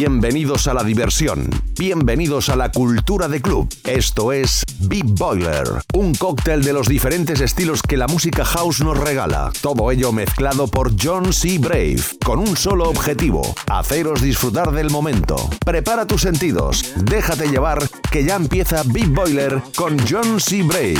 Bienvenidos a la diversión. Bienvenidos a la cultura de club. Esto es Big Boiler, un cóctel de los diferentes estilos que la música house nos regala. Todo ello mezclado por John C. Brave, con un solo objetivo, haceros disfrutar del momento. Prepara tus sentidos, déjate llevar, que ya empieza Big Boiler con John C. Brave.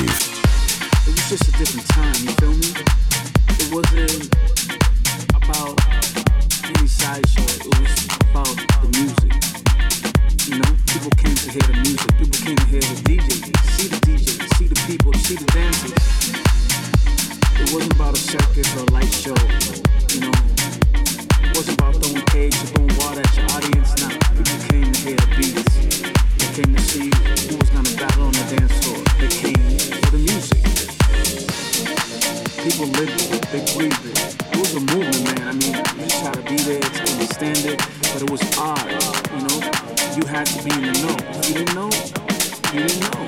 You know, people came to hear the music, people came to hear the DJ, see the DJ, see the people, see the dancers. It wasn't about a circus or a light show, you know. It wasn't about throwing cage or throwing water at your audience. Nah, people came to hear the beats. They came to see who was gonna battle on the dance floor. They came for the music. People lived it, they breathed it. It was a movement, man. I mean, you just had to be there to understand it, but it was odd, you know you had to be in the know. If you didn't know, you didn't know.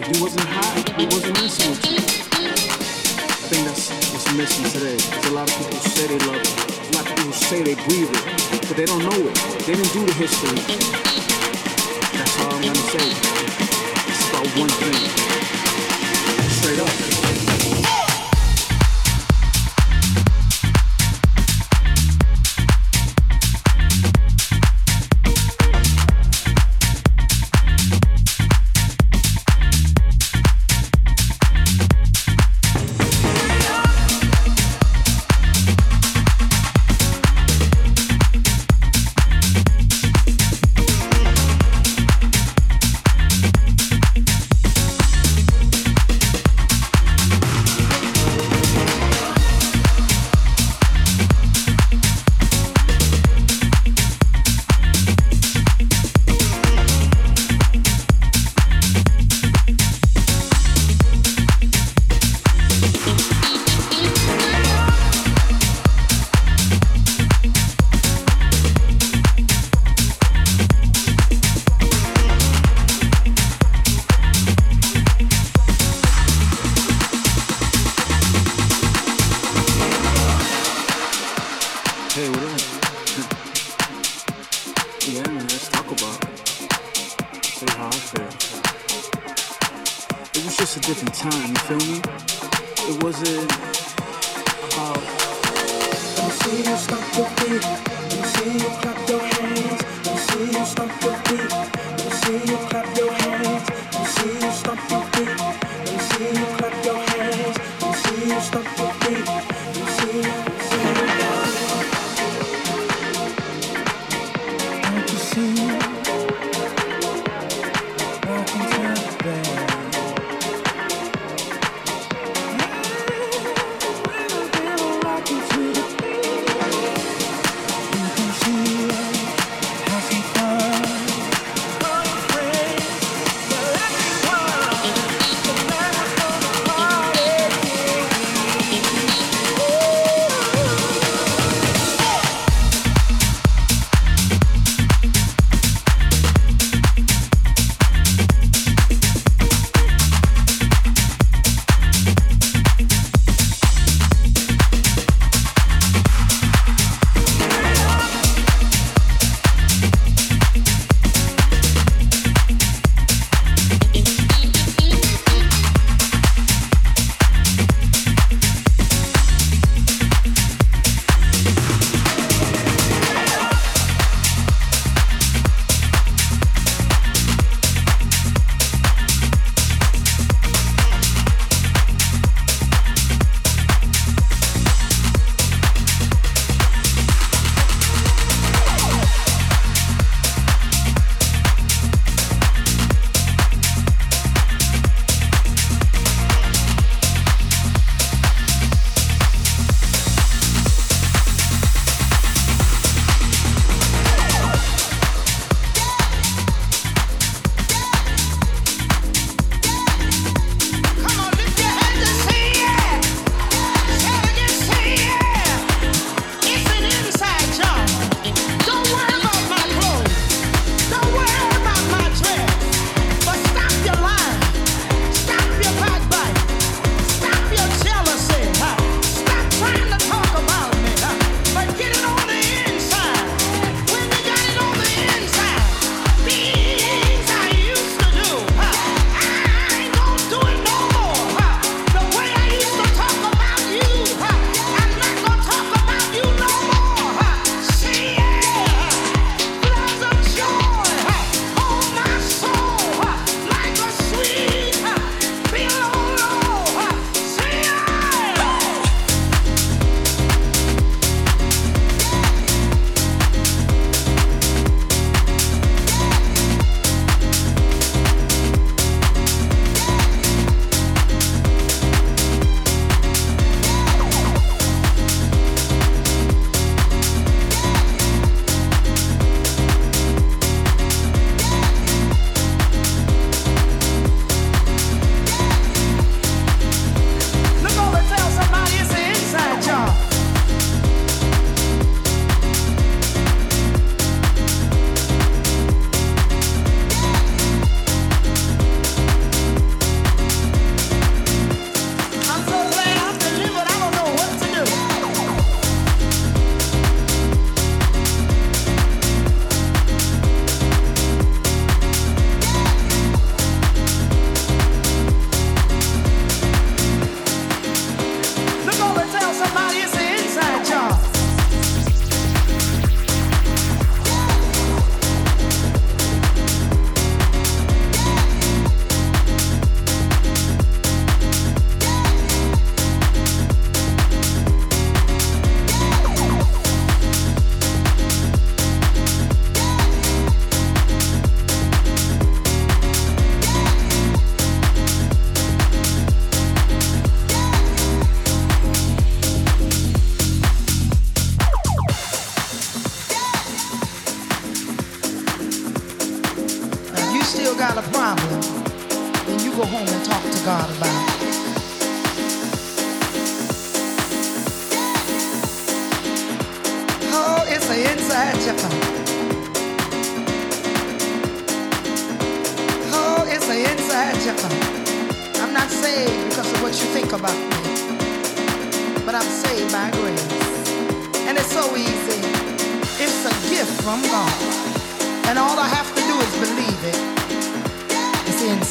If you wasn't hot, you wasn't messing with you. I think that's what's missing today. There's a lot of people say they love it. A lot of people say they breathe it, but they don't know it. They didn't do the history. That's all I'm gonna say. It's about one thing. Straight up.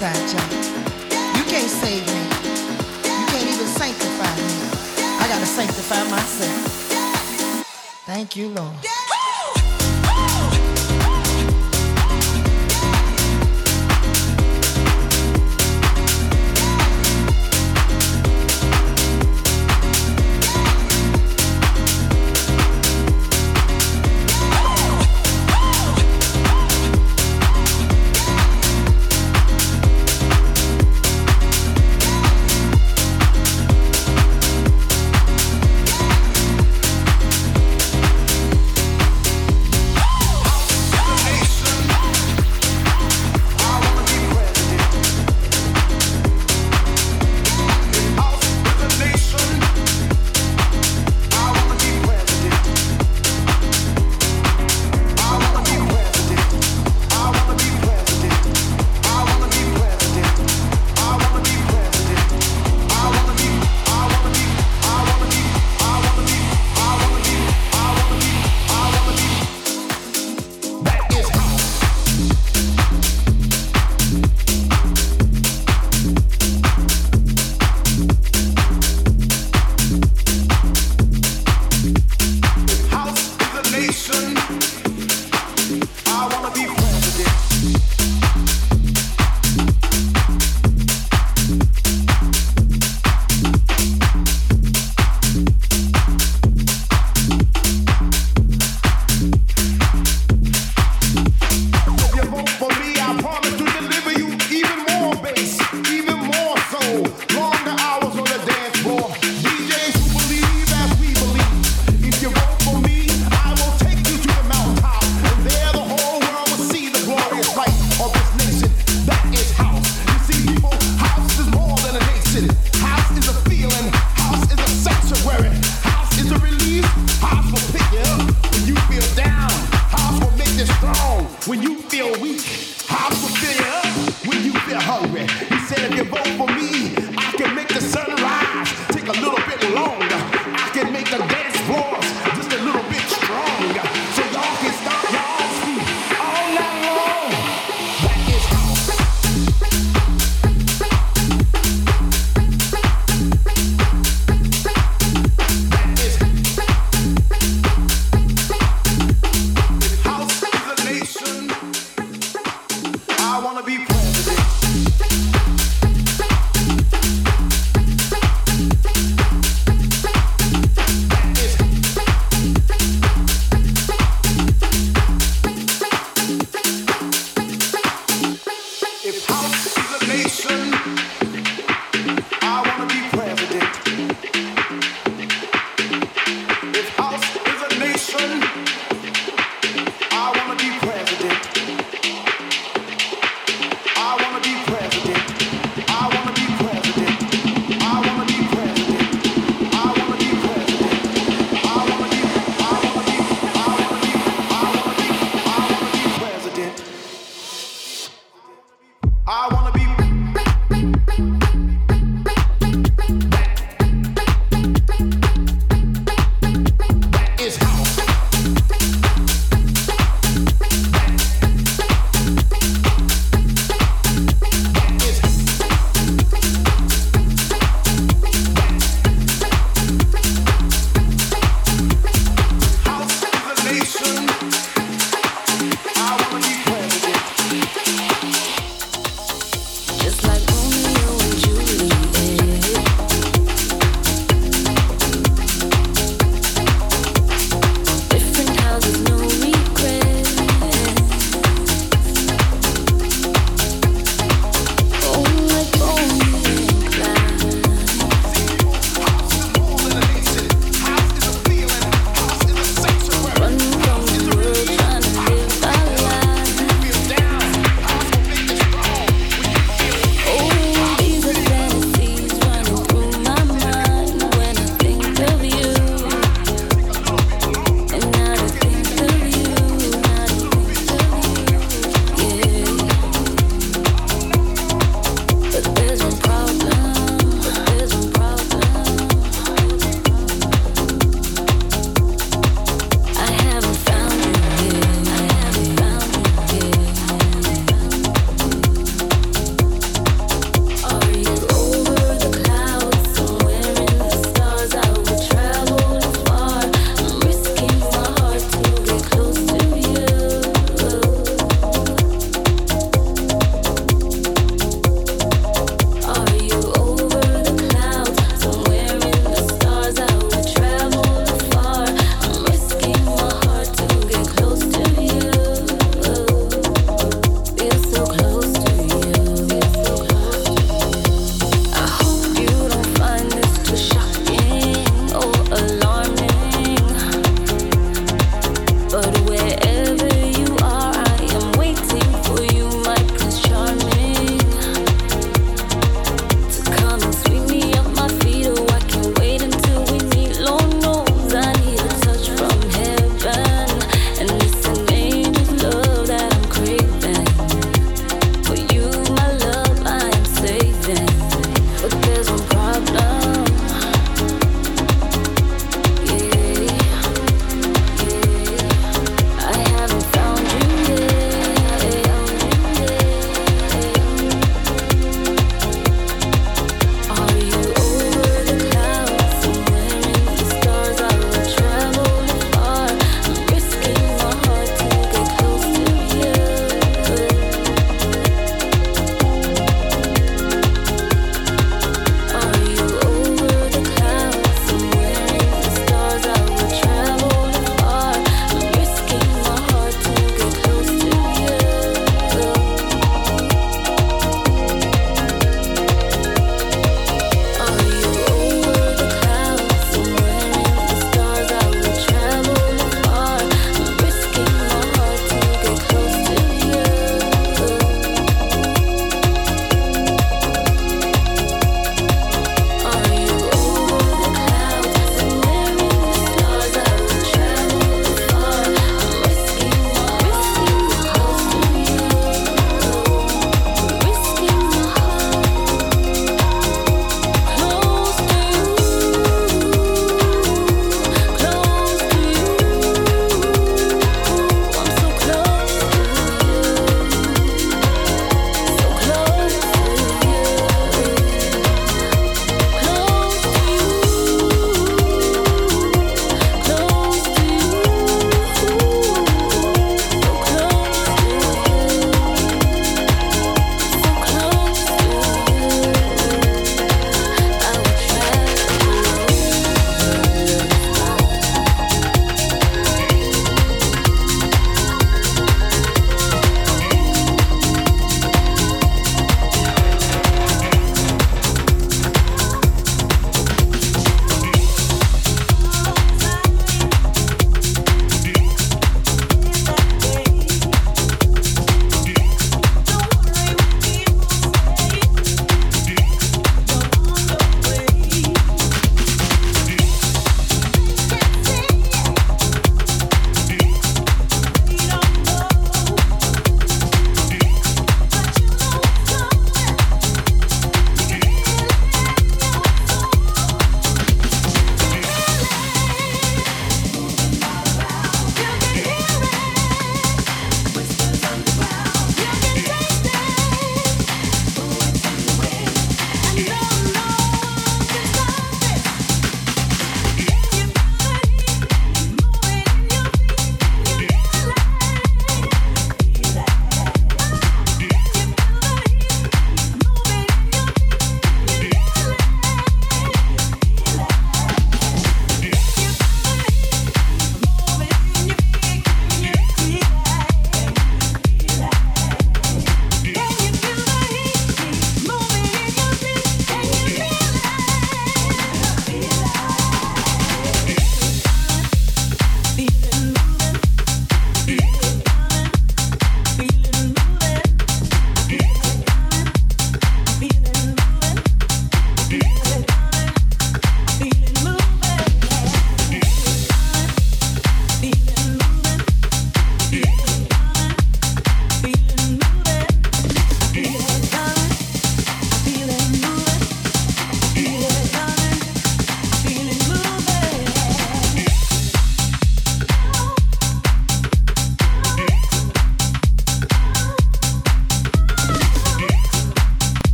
inside, you. You can't save me. You can't even sanctify me. I gotta sanctify myself. Thank you, Lord.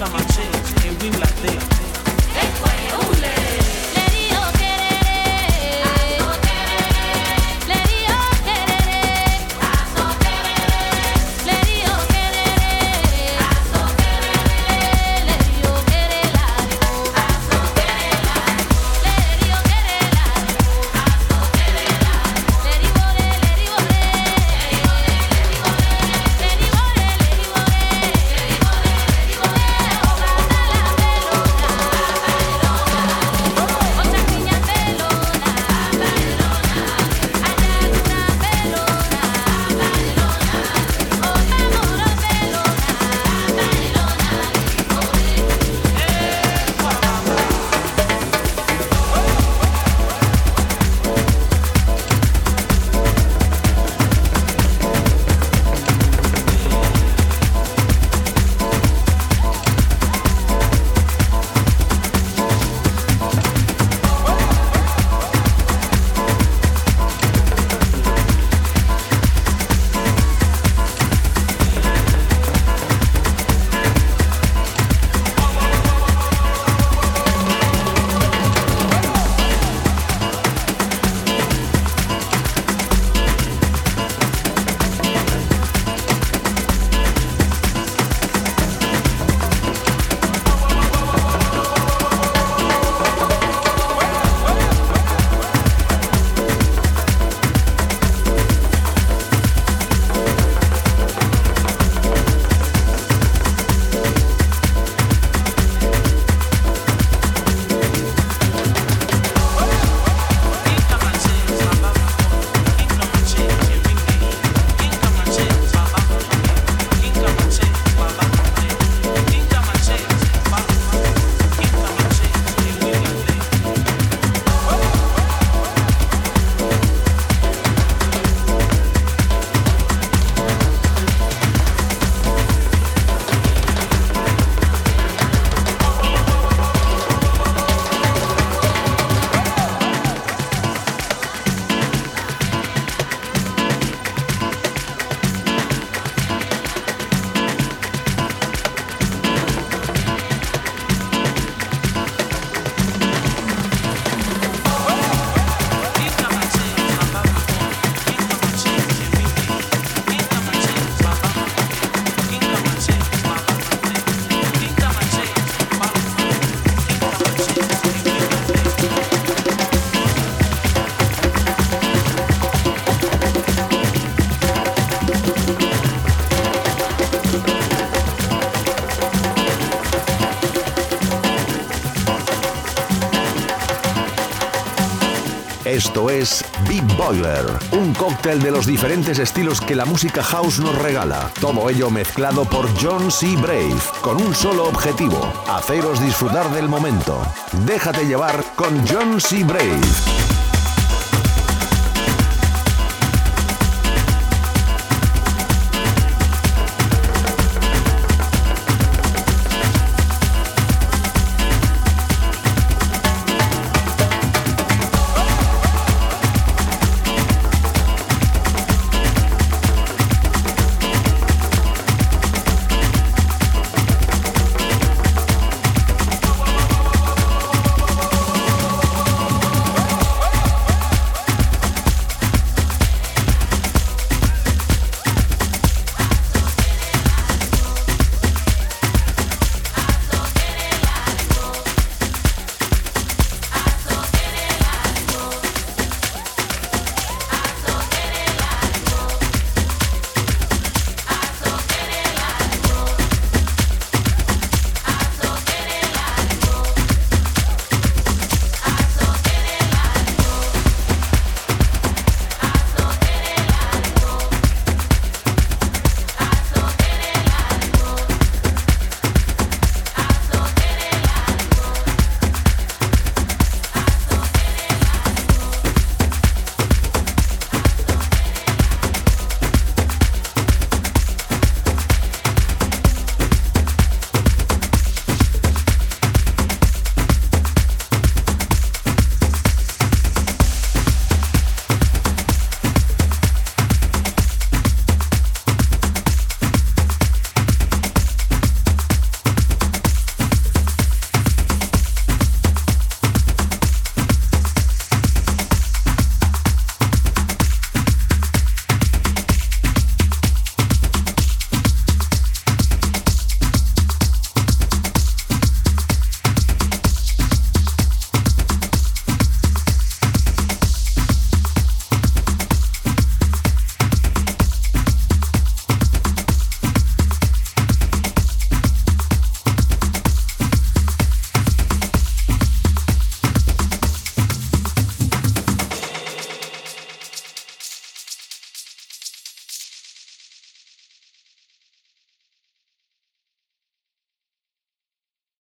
Kinka mache, e win la te. Esto Un cóctel de los diferentes estilos que la música house nos regala. Todo ello mezclado por John C. Brave, con un solo objetivo, haceros disfrutar del momento. Déjate llevar con John C. Brave.